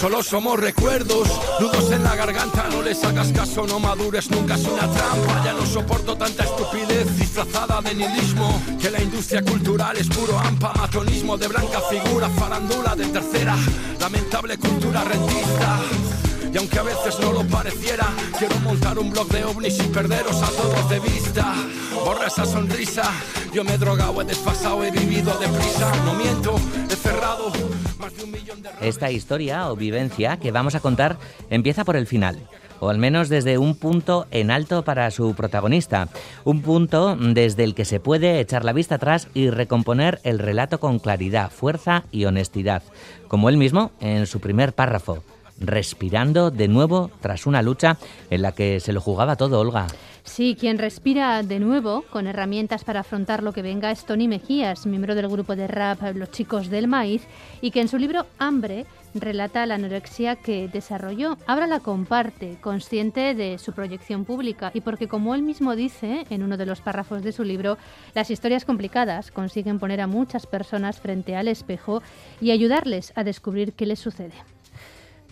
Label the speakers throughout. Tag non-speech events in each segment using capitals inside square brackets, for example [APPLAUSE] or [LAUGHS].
Speaker 1: Solo somos recuerdos, nudos en la garganta, no le sacas caso, no madures, nunca es una trampa. Ya no soporto tanta estupidez disfrazada de nihilismo. Que la industria cultural es puro ampa, matonismo de blanca figura, farandula de tercera, lamentable cultura rentista. Y aunque a veces no lo pareciera, quiero montar un blog de ovnis y perderos a todos de vista.
Speaker 2: Esta historia o vivencia que vamos a contar empieza por el final o al menos desde un punto en alto para su protagonista, un punto desde el que se puede echar la vista atrás y recomponer el relato con claridad, fuerza y honestidad, como él mismo en su primer párrafo respirando de nuevo tras una lucha en la que se lo jugaba todo, Olga.
Speaker 3: Sí, quien respira de nuevo con herramientas para afrontar lo que venga es Tony Mejías, miembro del grupo de rap Los Chicos del Maíz, y que en su libro Hambre relata la anorexia que desarrolló. Ahora la comparte, consciente de su proyección pública y porque, como él mismo dice en uno de los párrafos de su libro, las historias complicadas consiguen poner a muchas personas frente al espejo y ayudarles a descubrir qué les sucede.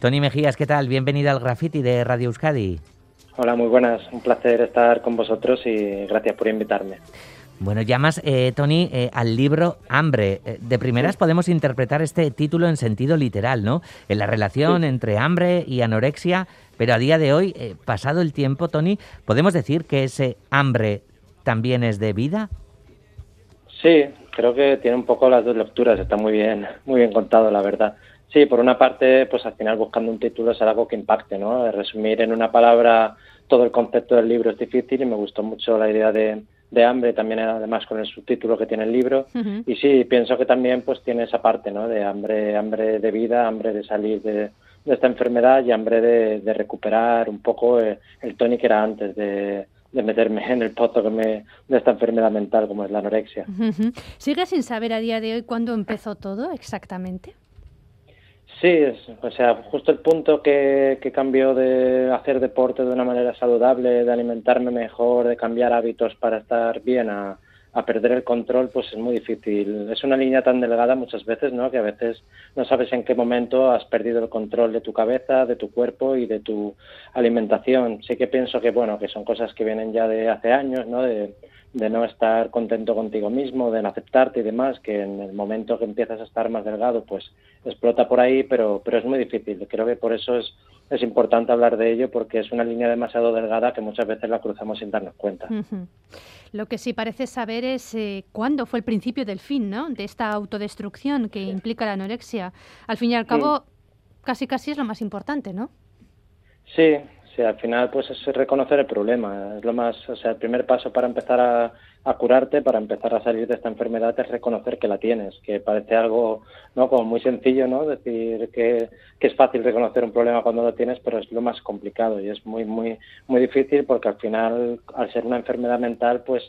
Speaker 2: Tony Mejías, ¿qué tal? Bienvenido al Graffiti de Radio Euskadi.
Speaker 4: Hola, muy buenas. Un placer estar con vosotros y gracias por invitarme.
Speaker 2: Bueno, llamas, eh, Tony, eh, al libro Hambre. Eh, de primeras podemos interpretar este título en sentido literal, ¿no? En la relación entre hambre y anorexia, pero a día de hoy, pasado el tiempo, Tony, ¿podemos decir que ese hambre también es de vida?
Speaker 4: Sí, creo que tiene un poco las dos lecturas, está muy bien, muy bien contado, la verdad. Sí, por una parte, pues al final buscando un título es algo que impacte, ¿no? Resumir en una palabra todo el concepto del libro es difícil y me gustó mucho la idea de, hambre, también además con el subtítulo que tiene el libro. Y sí, pienso que también pues tiene esa parte, ¿no? De hambre, hambre de vida, hambre de salir de, esta enfermedad y hambre de, recuperar un poco el, Tony que era antes de, meterme en el pozo que me, de esta enfermedad mental como es la anorexia.
Speaker 3: ¿Sigue sin saber a día de hoy cuándo empezó todo exactamente?
Speaker 4: Sí, o sea, justo el punto que, que cambió de hacer deporte de una manera saludable, de alimentarme mejor, de cambiar hábitos para estar bien a, perder el control, pues es muy difícil. Es una línea tan delgada muchas veces, ¿no? Que a veces no sabes en qué momento has perdido el control de tu cabeza, de tu cuerpo y de tu alimentación. Sí que pienso que, bueno, que son cosas que vienen ya de hace años, ¿no? De, de no estar contento contigo mismo, de no aceptarte y demás, que en el momento que empiezas a estar más delgado, pues explota por ahí, pero, pero es muy difícil. Creo que por eso es, es importante hablar de ello, porque es una línea demasiado delgada que muchas veces la cruzamos sin darnos cuenta.
Speaker 3: Lo que sí parece saber es eh, cuándo fue el principio del fin, ¿no? De esta autodestrucción que implica la anorexia. Al fin y al cabo, casi casi es lo más importante, ¿no?
Speaker 4: Sí, Sí, al final pues es reconocer el problema, es lo más, o sea, el primer paso para empezar a, curarte, para empezar a salir de esta enfermedad es reconocer que la tienes, que parece algo, ¿no? Como muy sencillo, ¿no? Decir que, que es fácil reconocer un problema cuando lo tienes, pero es lo más complicado y es muy, muy, muy difícil porque al final, al ser una enfermedad mental, pues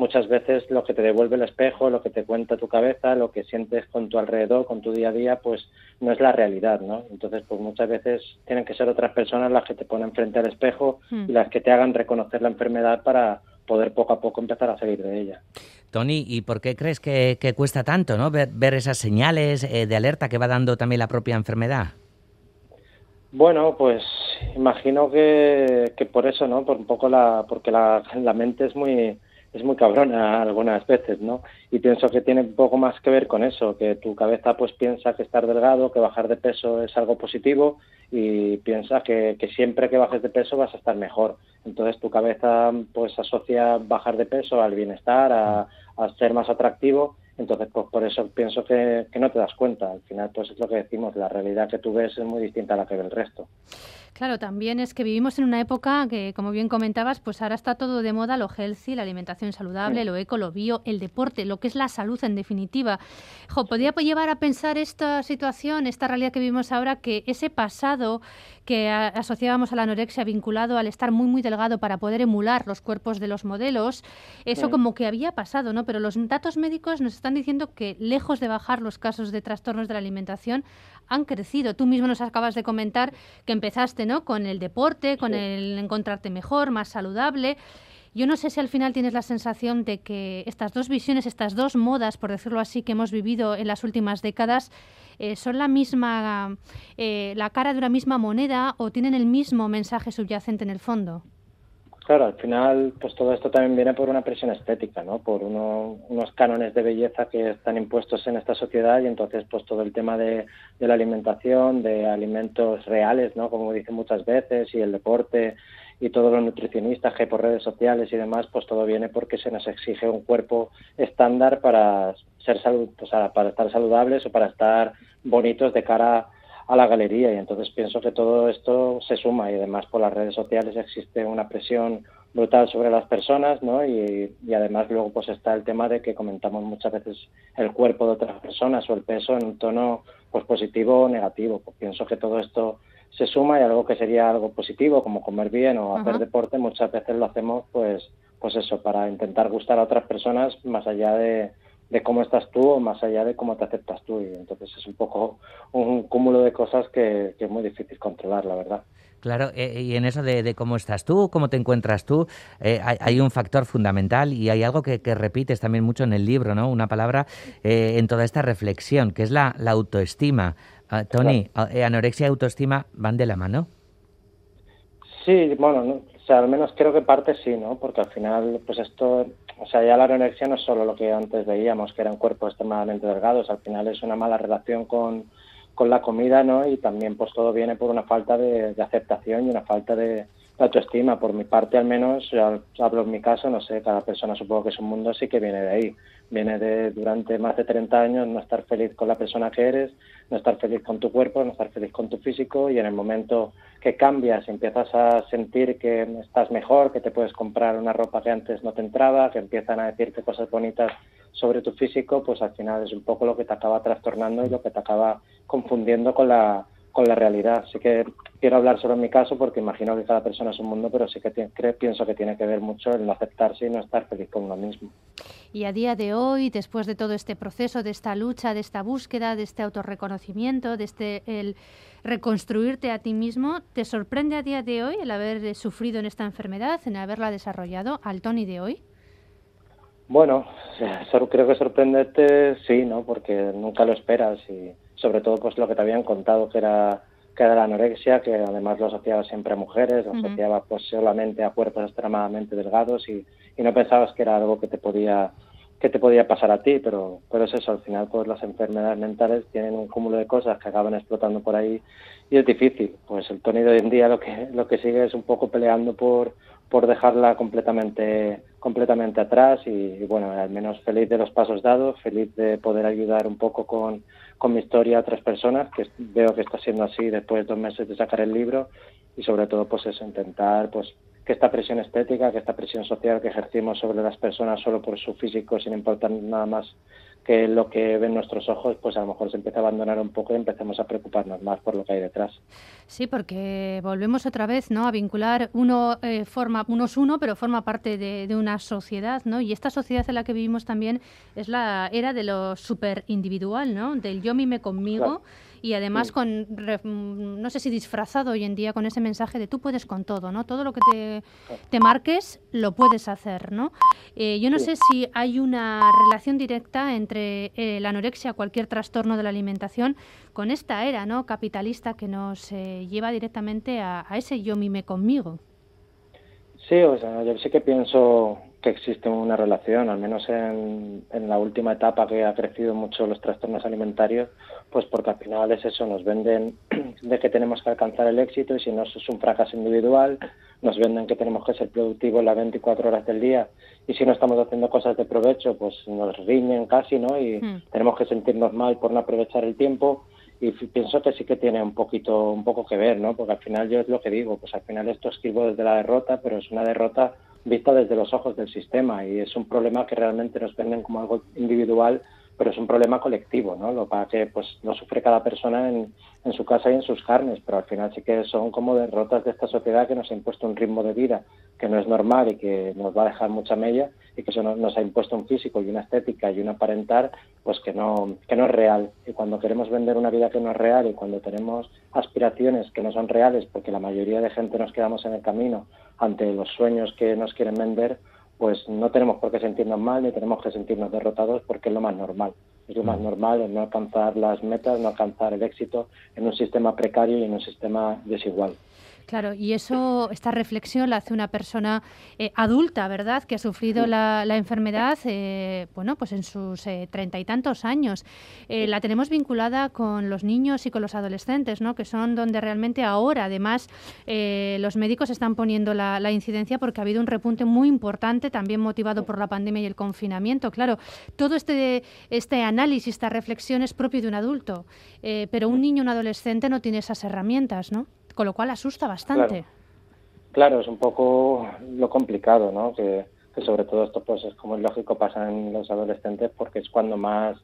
Speaker 4: muchas veces lo que te devuelve el espejo, lo que te cuenta tu cabeza, lo que sientes con tu alrededor, con tu día a día, pues no es la realidad, ¿no? Entonces, pues muchas veces tienen que ser otras personas las que te ponen frente al espejo y hmm. las que te hagan reconocer la enfermedad para poder poco a poco empezar a salir de ella.
Speaker 2: Tony, ¿y por qué crees que, cuesta tanto, ¿no? Ver, esas señales eh, de alerta que va dando también la propia enfermedad.
Speaker 4: Bueno, pues imagino que, que por eso, ¿no? Por un poco la, porque la, la mente es muy es muy cabrona algunas veces, ¿no? Y pienso que tiene un poco más que ver con eso, que tu cabeza pues piensa que estar delgado, que bajar de peso es algo positivo y piensa que, que siempre que bajes de peso vas a estar mejor. Entonces tu cabeza pues asocia bajar de peso al bienestar, a, ser más atractivo entonces, pues por eso pienso que, que, no te das cuenta. Al final, pues es lo que decimos, la realidad que tú ves es muy distinta a la que ve el resto.
Speaker 3: Claro, también es que vivimos en una época que, como bien comentabas, pues ahora está todo de moda, lo healthy, la alimentación saludable, lo eco, lo bio, el deporte, lo que es la salud en definitiva. Jo, podría llevar a pensar esta situación, esta realidad que vivimos ahora, que ese pasado que asociábamos a la anorexia vinculado al estar muy, muy delgado para poder emular los cuerpos de los modelos, eso como que había pasado, ¿no? Pero los datos médicos nos están diciendo que, lejos de bajar los casos de trastornos de la alimentación, han crecido. Tú mismo nos acabas de comentar que empezaste ¿no? con el deporte, con el encontrarte mejor, más saludable. Yo no sé si al final tienes la sensación de que estas dos visiones, estas dos modas, por decirlo así, que hemos vivido en las últimas décadas, eh, son la misma, eh, la cara de una misma moneda o tienen el mismo mensaje subyacente en el fondo.
Speaker 4: Claro, al final, pues todo esto también viene por una presión estética, ¿no? Por unos cánones de belleza que están impuestos en esta sociedad y entonces, pues todo el tema de, de, la alimentación, de alimentos reales, ¿no? Como dicen muchas veces, y el deporte y todos los nutricionistas que hay por redes sociales y demás, pues todo viene porque se nos exige un cuerpo estándar para ser salud, o sea, para estar saludables o para estar bonitos de cara a la galería y entonces pienso que todo esto se suma y además por las redes sociales existe una presión brutal sobre las personas, ¿no? Y, y, además luego pues está el tema de que comentamos muchas veces el cuerpo de otras personas o el peso en un tono pues positivo o negativo. Pues pienso que todo esto se suma y algo que sería algo positivo como comer bien o hacer deporte muchas veces lo hacemos pues pues eso para intentar gustar a otras personas más allá de, de cómo estás tú o más allá de cómo te aceptas tú y entonces es un poco un cúmulo de cosas que, es muy difícil controlar la verdad
Speaker 2: Claro, eh, y en eso de, cómo estás tú, cómo te encuentras tú, eh, hay, un factor fundamental y hay algo que, repites también mucho en el libro, ¿no? Una palabra eh, en toda esta reflexión, que es la, la autoestima. Ah, Tony, ah, eh, ¿anorexia y autoestima van de la mano?
Speaker 4: Sí, bueno, o sea, al menos creo que parte sí, ¿no? Porque al final, pues esto, o sea, ya la anorexia no es solo lo que antes veíamos, que eran cuerpos extremadamente delgados, al final es una mala relación con, con la comida, ¿no? Y también, pues todo viene por una falta de, aceptación y una falta de, autoestima. Por mi parte, al menos, hablo en mi caso, no sé, cada persona supongo que es un mundo, sí que viene de ahí. Viene de durante más de 30 años no estar feliz con la persona que eres, no estar feliz con tu cuerpo, no estar feliz con tu físico y en el momento que cambias empiezas a sentir que estás mejor, que te puedes comprar una ropa que antes no te entraba, que empiezan a decirte cosas bonitas sobre tu físico, pues al final es un poco lo que te acaba trastornando y lo que te acaba confundiendo con la con la realidad. Así que quiero hablar solo en mi caso porque imagino que cada persona es un mundo, pero sí que pienso que tiene que ver mucho el no aceptarse y no estar feliz con uno mismo.
Speaker 3: Y a día de hoy, después de todo este proceso, de esta lucha, de esta búsqueda, de este autorreconocimiento, de este el reconstruirte a ti mismo, ¿te sorprende a día de hoy el haber sufrido en esta enfermedad, en haberla desarrollado al Tony de hoy?
Speaker 4: Bueno, [LAUGHS] creo que sorprenderte sí, ¿no? Porque nunca lo esperas y sobre todo pues lo que te habían contado que era que era la anorexia, que además lo asociaba siempre a mujeres, lo asociaba pues solamente a cuerpos extremadamente delgados y, y, no pensabas que era algo que te podía que te podía pasar a ti, pero, pero es eso, al final pues las enfermedades mentales tienen un cúmulo de cosas que acaban explotando por ahí y es difícil. Pues el Tony de hoy en día lo que, lo que sigue es un poco peleando por, por dejarla completamente, completamente atrás y, bueno, al menos feliz de los pasos dados, feliz de poder ayudar un poco con, con mi historia a otras personas, que veo que está siendo así después de dos meses de sacar el libro y sobre todo pues eso, intentar pues que esta presión estética, que esta presión social que ejercimos sobre las personas solo por su físico, sin importar nada más que lo que ven nuestros ojos, pues a lo mejor se empieza a abandonar un poco y empecemos a preocuparnos más por lo que hay detrás.
Speaker 3: Sí, porque volvemos otra vez, ¿no? A vincular uno eh, forma uno es uno, pero forma parte de, una sociedad, ¿no? Y esta sociedad en la que vivimos también es la era de lo super individual, ¿no? Del yo mime conmigo y además con, no sé si disfrazado hoy en día con ese mensaje de tú puedes con todo, ¿no? Todo lo que te, te marques lo puedes hacer, ¿no? Eh, yo no sé si hay una relación directa entre eh, la anorexia, cualquier trastorno de la alimentación, con esta era, ¿no? Capitalista que nos eh, lleva directamente a, a ese yo mime conmigo.
Speaker 4: Sí, o sea, yo sí que pienso que existe una relación, al menos en, en, la última etapa que ha crecido mucho los trastornos alimentarios, pues porque al final es eso, nos venden [CLEARS THROAT] de que tenemos que alcanzar el éxito y si no es un fracaso individual, nos venden que tenemos que ser productivos las 24 horas del día y si no estamos haciendo cosas de provecho, pues nos riñen casi, ¿no? Y hmm. tenemos que sentirnos mal por no aprovechar el tiempo y pienso que sí que tiene un poquito un poco que ver, ¿no? Porque al final yo es lo que digo, pues al final esto escribo desde la derrota, pero es una derrota vista desde los ojos del sistema y es un problema que realmente nos venden como algo individual, pero es un problema colectivo, ¿no? Lo que pues lo sufre cada persona en, en su casa y en sus carnes, pero al final sí que son como derrotas de esta sociedad que nos ha impuesto un ritmo de vida que no es normal y que nos va a dejar mucha mella y que eso nos ha impuesto un físico y una estética y un aparentar pues que no, que no es real. Y cuando queremos vender una vida que no es real y cuando tenemos aspiraciones que no son reales porque la mayoría de gente nos quedamos en el camino ante los sueños que nos quieren vender, pues no tenemos por qué sentirnos mal ni tenemos que sentirnos derrotados porque es lo más normal. Es lo más mm. normal es no alcanzar las metas, no alcanzar el éxito en un sistema precario y en un sistema desigual.
Speaker 3: Claro, y eso, esta reflexión la hace una persona eh, adulta, ¿verdad?, que ha sufrido la, enfermedad, eh, bueno, pues en sus eh, treinta y tantos años. la tenemos vinculada con los niños y con los adolescentes, ¿no?, que son donde realmente ahora, además, los médicos están poniendo la, la, incidencia porque ha habido un repunte muy importante, también motivado por la pandemia y el confinamiento. Claro, todo este, este análisis, esta reflexión es propio de un adulto, pero un niño, un adolescente no tiene esas herramientas, ¿no? Con lo cual asusta bastante.
Speaker 4: Claro, es un poco lo complicado, ¿no? Que, sobre todo esto, pues es como es lógico, pasa en los adolescentes porque es cuando más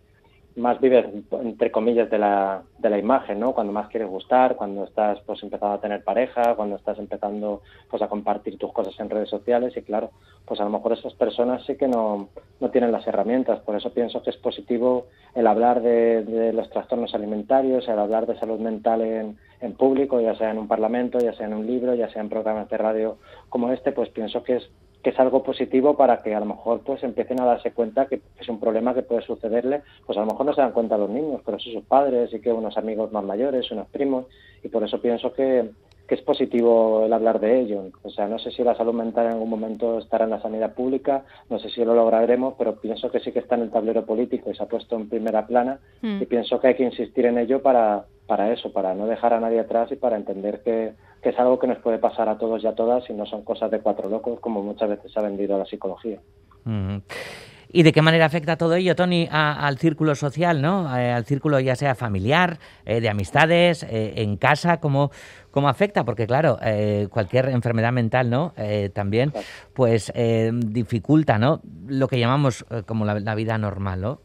Speaker 4: más vives, entre comillas, de la, de la imagen, ¿no? Cuando más quieres gustar, cuando estás, pues, empezando a tener pareja, cuando estás empezando, pues, a compartir tus cosas en redes sociales y, claro, pues, a lo mejor esas personas sí que no, no tienen las herramientas. Por eso pienso que es positivo el hablar de, de los trastornos alimentarios, el hablar de salud mental en, en público, ya sea en un parlamento, ya sea en un libro, ya sea en programas de radio como este, pues pienso que es que es algo positivo para que a lo mejor pues empiecen a darse cuenta que es un problema que puede sucederle, pues a lo mejor no se dan cuenta los niños, pero sí sus padres y que unos amigos más mayores, unos primos, y por eso pienso que, que es positivo el hablar de ello. O sea, no sé si la salud mental en algún momento estará en la sanidad pública, no sé si lo lograremos, pero pienso que sí que está en el tablero político y se ha puesto en primera plana mm. y pienso que hay que insistir en ello para, para eso, para no dejar a nadie atrás y para entender que, es algo que nos puede pasar a todos y a todas y no son cosas de cuatro locos como muchas veces se ha vendido la psicología.
Speaker 2: ¿Y de qué manera afecta todo ello, Tony, al círculo social, ¿no? Eh, al círculo ya sea familiar, eh, de amistades, eh, en casa, ¿cómo, cómo afecta? Porque claro, cualquier enfermedad mental, ¿no? también, pues dificulta, ¿no? Lo que llamamos como la, la, vida normal, ¿no?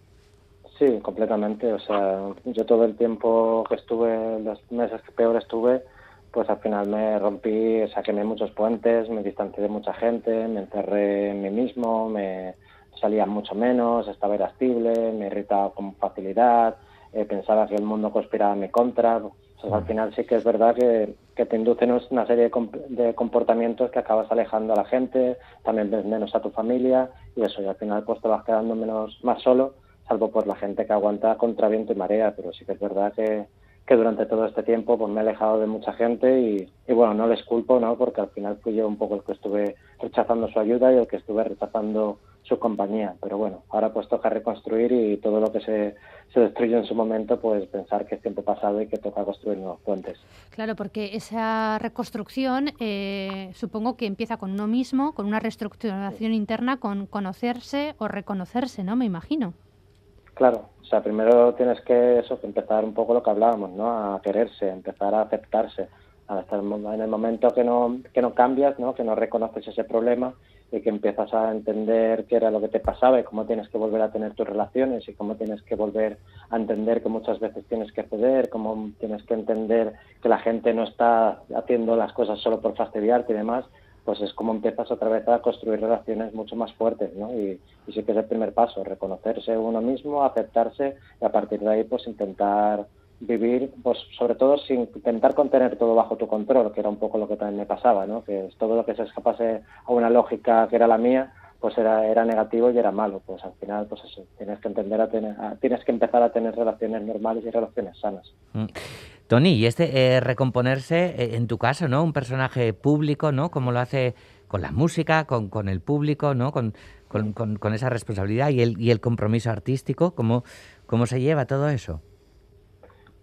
Speaker 4: Sí, completamente. O sea, yo todo el tiempo que estuve, los meses que peor estuve, pues al final me rompí, saqué muchos puentes, me distancié de mucha gente, me encerré en mí mismo, me salía mucho menos, estaba irascible, me irritaba con facilidad, eh, pensaba que el mundo conspiraba en mi contra. Pues al final sí que es verdad que, que te inducen una serie de, de, comportamientos que acabas alejando a la gente, también ves menos a tu familia y eso, y al final pues te vas quedando menos, más solo salvo por la gente que aguanta contra viento y marea, pero sí que es verdad que, que durante todo este tiempo pues me he alejado de mucha gente y, y, bueno, no les culpo, ¿no? Porque al final fui yo un poco el que estuve rechazando su ayuda y el que estuve rechazando su compañía. Pero bueno, ahora pues toca reconstruir y todo lo que se, se destruye en su momento, pues pensar que es tiempo pasado y que toca construir nuevos puentes.
Speaker 3: Claro, porque esa reconstrucción eh, supongo que empieza con uno mismo, con una reestructuración interna, con conocerse o reconocerse, ¿no? Me imagino.
Speaker 4: Claro, o sea, primero tienes que eso, empezar un poco lo que hablábamos, ¿no? A quererse, empezar a aceptarse. Hasta en el momento que no, que no cambias, ¿no? Que no reconoces ese problema y que empiezas a entender qué era lo que te pasaba y cómo tienes que volver a tener tus relaciones y cómo tienes que volver a entender que muchas veces tienes que ceder, cómo tienes que entender que la gente no está haciendo las cosas solo por fastidiarte y demás, pues es como empiezas otra vez a construir relaciones mucho más fuertes, ¿no? Y, sí que es el primer paso, reconocerse uno mismo, aceptarse y a partir de ahí pues intentar vivir, pues sobre todo sin intentar contener todo bajo tu control, que era un poco lo que también me pasaba, ¿no? Que todo lo que se escapase a una lógica que era la mía, pues era, era negativo y era malo. Pues al final, pues eso, tienes que entender a tener, tienes que empezar a tener relaciones normales y relaciones sanas. Mm.
Speaker 2: Tony, y este eh, recomponerse, eh, en tu caso, ¿no? Un personaje público, ¿no? Como lo hace con la música, con, con el público, ¿no? Con, con, con, esa responsabilidad y el, y el compromiso artístico, ¿cómo, ¿cómo se lleva todo eso?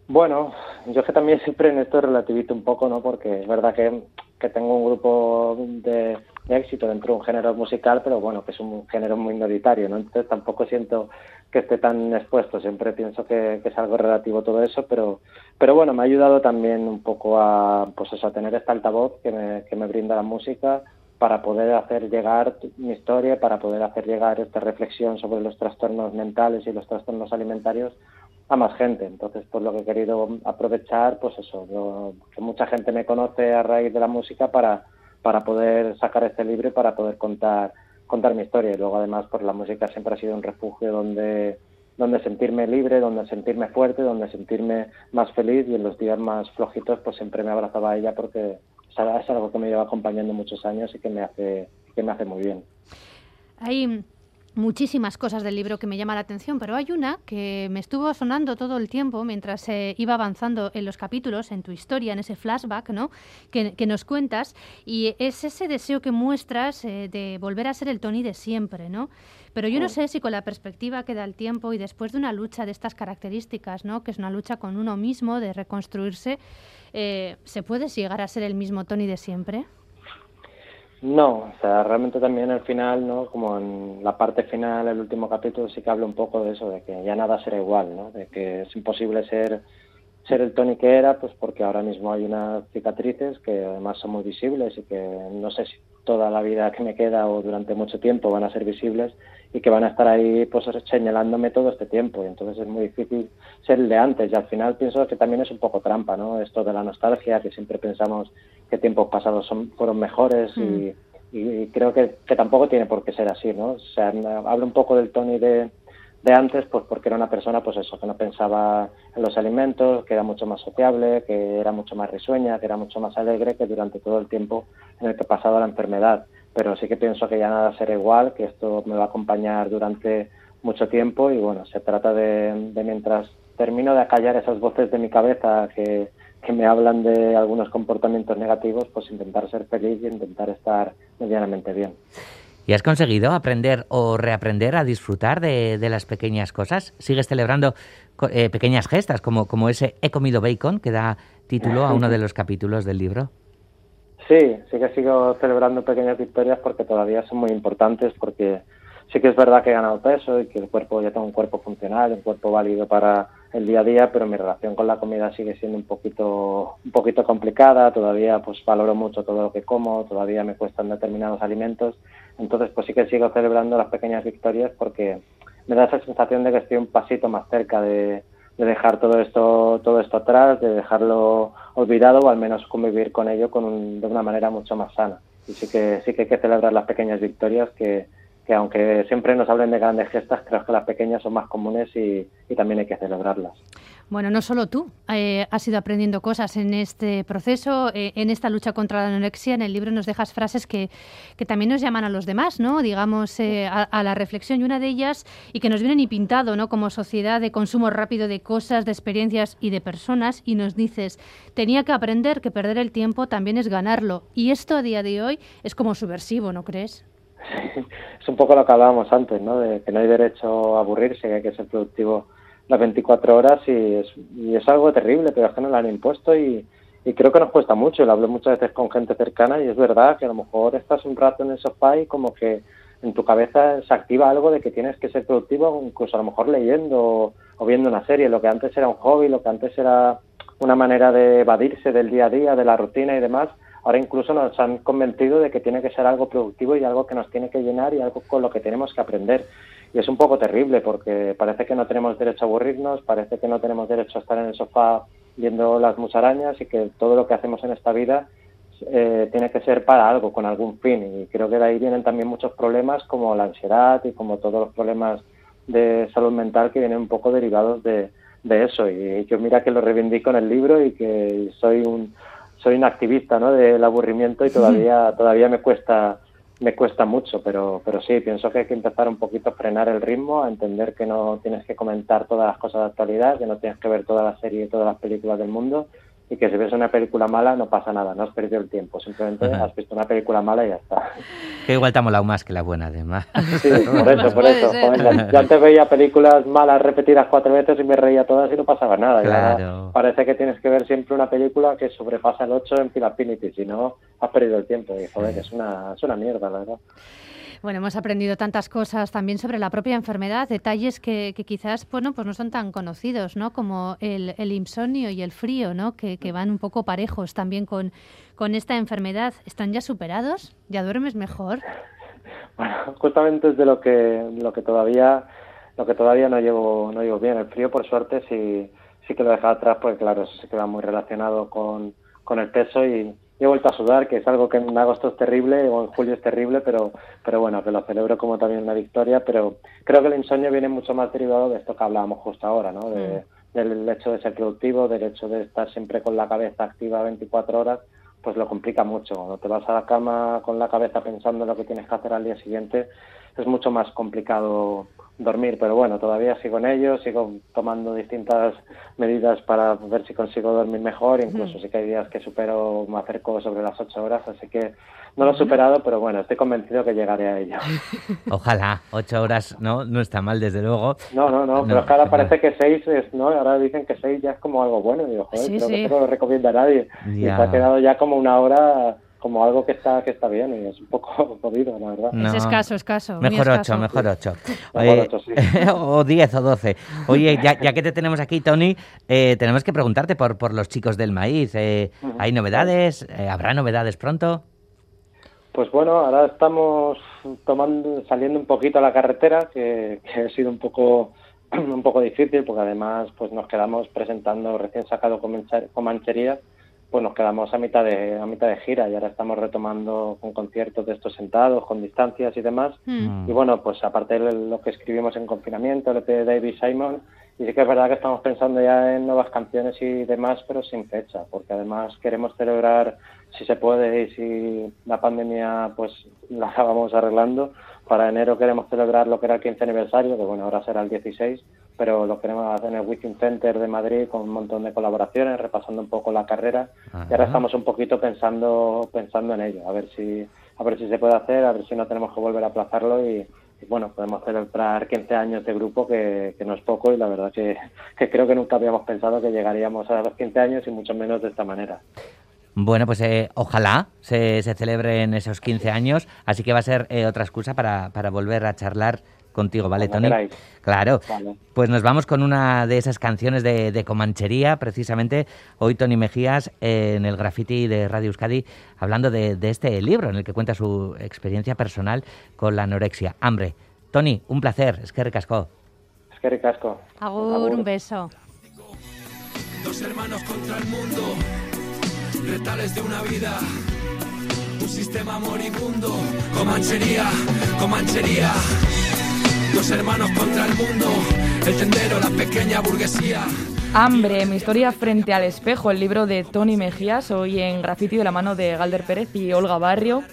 Speaker 4: Bueno, yo que también siempre en esto relativito un poco, ¿no? Porque es verdad que, que tengo un grupo de, éxito dentro de un género musical, pero bueno, que es un género muy minoritario, ¿no? Entonces tampoco siento que esté tan expuesto, siempre pienso que, es algo relativo todo eso, pero, pero bueno, me ha ayudado también un poco a, pues eso, a tener esta altavoz que me, que me brinda la música para poder hacer llegar mi historia, para poder hacer llegar esta reflexión sobre los trastornos mentales y los trastornos alimentarios a más gente. Entonces, pues lo que he querido aprovechar, pues eso, que mucha gente me conoce a raíz de la música para, para poder sacar este libro y para poder contar, contar mi historia. Y luego, además, pues la música siempre ha sido un refugio donde, donde sentirme libre, donde sentirme fuerte, donde sentirme más feliz y en los días más flojitos, pues siempre me abrazaba a ella porque es algo que me lleva acompañando muchos años y que me hace, que me hace muy bien.
Speaker 3: Hay muchísimas cosas del libro que me llama la atención, pero hay una que me estuvo sonando todo el tiempo mientras eh, iba avanzando en los capítulos, en tu historia, en ese flashback ¿no? que, nos cuentas, y es ese deseo que muestras eh, de volver a ser el Tony de siempre, ¿no? Pero yo no sé si con la perspectiva que da el tiempo y después de una lucha de estas características, ¿no? que es una lucha con uno mismo, de reconstruirse, eh, ¿se puede llegar a ser el mismo Tony de siempre?
Speaker 4: No, o sea, realmente también al final, ¿no? Como en la parte final, el último capítulo, sí que habla un poco de eso, de que ya nada será igual, ¿no? De que es imposible ser ser el Tony que era, pues porque ahora mismo hay unas cicatrices que además son muy visibles y que no sé si toda la vida que me queda o durante mucho tiempo van a ser visibles y que van a estar ahí pues señalándome todo este tiempo y entonces es muy difícil ser el de antes y al final pienso que también es un poco trampa, ¿no? Esto de la nostalgia, que siempre pensamos que tiempos pasados son, fueron mejores y, mm. creo que, que tampoco tiene por qué ser así, ¿no? O sea, hablo un poco del Tony de de antes, pues porque era una persona, pues eso, que no pensaba en los alimentos, que era mucho más sociable, que era mucho más risueña, que era mucho más alegre que durante todo el tiempo en el que he pasado la enfermedad. Pero sí que pienso que ya nada será igual, que esto me va a acompañar durante mucho tiempo y bueno, se trata de, de mientras termino de acallar esas voces de mi cabeza que, que me hablan de algunos comportamientos negativos, pues intentar ser feliz y intentar estar medianamente bien.
Speaker 2: ¿Y has conseguido aprender o reaprender a disfrutar de, las pequeñas cosas? ¿Sigues celebrando eh, pequeñas gestas como, como ese he comido bacon que da título a uno de los capítulos del libro?
Speaker 4: Sí, sí que sigo celebrando pequeñas victorias porque todavía son muy importantes porque sí que es verdad que he ganado peso y que el cuerpo ya tengo un cuerpo funcional, un cuerpo válido para el día a día, pero mi relación con la comida sigue siendo un poquito un poquito complicada, todavía pues valoro mucho todo lo que como, todavía me cuestan determinados alimentos, entonces pues sí que sigo celebrando las pequeñas victorias porque me da esa sensación de que estoy un pasito más cerca de, dejar todo esto todo esto atrás, de dejarlo olvidado o al menos convivir con ello con de una manera mucho más sana. Y sí que sí que hay que celebrar las pequeñas victorias que que aunque siempre nos hablen de grandes gestas, creo que las pequeñas son más comunes y, también hay que celebrarlas.
Speaker 3: Bueno, no solo tú eh, has ido aprendiendo cosas en este proceso, eh, en esta lucha contra la anorexia. En el libro nos dejas frases que, que también nos llaman a los demás, ¿no? Digamos, eh, a, la reflexión. Y una de ellas, y que nos vienen y pintado, ¿no? Como sociedad de consumo rápido de cosas, de experiencias y de personas. Y nos dices, tenía que aprender que perder el tiempo también es ganarlo. Y esto a día de hoy es como subversivo, ¿no crees? [LAUGHS]
Speaker 4: es un poco lo que hablábamos antes, ¿no? De que no hay derecho a aburrirse, que hay que ser productivo las 24 horas y es, y es algo terrible, pero es que nos lo han impuesto y, creo que nos cuesta mucho. Lo hablo muchas veces con gente cercana y es verdad que a lo mejor estás un rato en el sofá y como que en tu cabeza se activa algo de que tienes que ser productivo, incluso a lo mejor leyendo o viendo una serie, lo que antes era un hobby, lo que antes era una manera de evadirse del día a día, de la rutina y demás, ahora incluso nos han convencido de que tiene que ser algo productivo y algo que nos tiene que llenar y algo con lo que tenemos que aprender. Y es un poco terrible porque parece que no tenemos derecho a aburrirnos, parece que no tenemos derecho a estar en el sofá viendo las musarañas y que todo lo que hacemos en esta vida eh, tiene que ser para algo, con algún fin. Y creo que de ahí vienen también muchos problemas como la ansiedad y como todos los problemas de salud mental que vienen un poco derivados de, de eso. Y yo mira que lo reivindico en el libro y que soy un, soy un activista ¿no? del aburrimiento y todavía, todavía me cuesta me cuesta mucho, pero, pero sí, pienso que hay que empezar un poquito a frenar el ritmo, a entender que no tienes que comentar todas las cosas de actualidad, que no tienes que ver todas las series y todas las películas del mundo, y que si ves una película mala no pasa nada, no has perdido el tiempo, simplemente has visto una película mala y ya está.
Speaker 2: Que igual te ha molado más que la buena, además. [LAUGHS]
Speaker 4: Sí, por eso, por eso. yo antes veía películas malas repetidas cuatro veces y me reía todas y no pasaba nada. Claro. parece que tienes que ver siempre una película que sobrepasa el 8 en Filapinity, si no has perdido el tiempo. Y joder, es una, es una mierda, la verdad.
Speaker 3: Bueno, hemos aprendido tantas cosas también sobre la propia enfermedad, detalles que, quizás bueno, pues no son tan conocidos, ¿no? Como el, insomnio y el frío, ¿no? Que, van un poco parejos también con, con esta enfermedad. ¿Están ya superados? ¿Ya duermes mejor?
Speaker 4: Bueno, justamente es de lo que, lo que todavía lo que todavía no llevo no llevo bien. El frío, por suerte, sí, sí que lo he dejado atrás, porque claro, eso se queda muy relacionado con, con el peso y, he vuelto a sudar, que es algo que en agosto es terrible o en julio es terrible, pero, pero bueno, que lo celebro como también una victoria, pero creo que el insomnio viene mucho más derivado de esto que hablábamos justo ahora, ¿no? De, mm. Del hecho de ser productivo, del hecho de estar siempre con la cabeza activa 24 horas, pues lo complica mucho. Cuando te vas a la cama con la cabeza pensando en lo que tienes que hacer al día siguiente, es mucho más complicado dormir, pero bueno, todavía sigo en ello, sigo tomando distintas medidas para ver si consigo dormir mejor, incluso sí que hay días que supero, me acerco sobre las ocho horas, así que no lo he superado, pero bueno, estoy convencido que llegaré a ello. [LAUGHS]
Speaker 2: Ojalá, ocho horas no, no está mal, desde luego.
Speaker 4: No, no, no, pero ahora parece que seis es, ¿no? Ahora dicen que seis ya es como algo bueno, y digo, joder, creo que no lo recomienda a nadie. Y se ha quedado ya como una hora como algo que está que está bien y es un poco [LAUGHS] jodido, la verdad.
Speaker 3: Es escaso, escaso.
Speaker 2: Mejor ocho, mejor ocho. [LAUGHS] o diez o doce. Oye, ya, ya, que te tenemos aquí, Tony, eh, tenemos que preguntarte por, por los chicos del maíz. Eh, ¿Hay novedades? Eh, ¿Habrá novedades pronto?
Speaker 4: Pues bueno, ahora estamos tomando, saliendo un poquito a la carretera, que, que ha sido un poco [CLEARS THROAT] un poco difícil, porque además pues nos quedamos presentando recién sacado con manchería pues nos quedamos a mitad de a mitad de gira y ahora estamos retomando con conciertos de estos sentados, con distancias y demás. Mm. Y bueno, pues aparte de lo que escribimos en confinamiento, el EP de David Simon, y sí que es verdad que estamos pensando ya en nuevas canciones y demás, pero sin fecha, porque además queremos celebrar, si se puede y si la pandemia pues la [LAUGHS] vamos arreglando, para enero queremos celebrar lo que era el 15 aniversario, que bueno, ahora será el 16, pero lo queremos hacer en el Within Center de Madrid con un montón de colaboraciones, repasando un poco la carrera. Y ahora estamos un poquito pensando pensando en ello, a ver si a ver si se puede hacer, a ver si no tenemos que volver a aplazarlo y, bueno, podemos celebrar 15 años de grupo, que, no es poco, y la verdad que, que creo que nunca habíamos pensado que llegaríamos a los 15 años y mucho menos de esta manera.
Speaker 2: Bueno, pues eh, ojalá se, se, celebren esos 15 años, así que va a ser eh, otra excusa para, para, volver a charlar contigo, ¿vale, Tony? Claro. Pues nos vamos con una de esas canciones de, Comanchería, precisamente hoy Tony Mejías en el graffiti de Radio Euskadi, hablando de, de este libro en el que cuenta su experiencia personal con la anorexia. Hambre. Tony, un placer, es que recascó.
Speaker 4: Es que recasco.
Speaker 3: Agur, un beso.
Speaker 1: Dos hermanos contra el mundo retales de una vida, un sistema moribundo, comanchería, comanchería, dos hermanos contra el mundo, el tendero, la pequeña burguesía.
Speaker 5: Hambre, mi historia frente al espejo, el libro de Tony Mejías, hoy en Graffiti de la mano de Galder Pérez y Olga Barrio.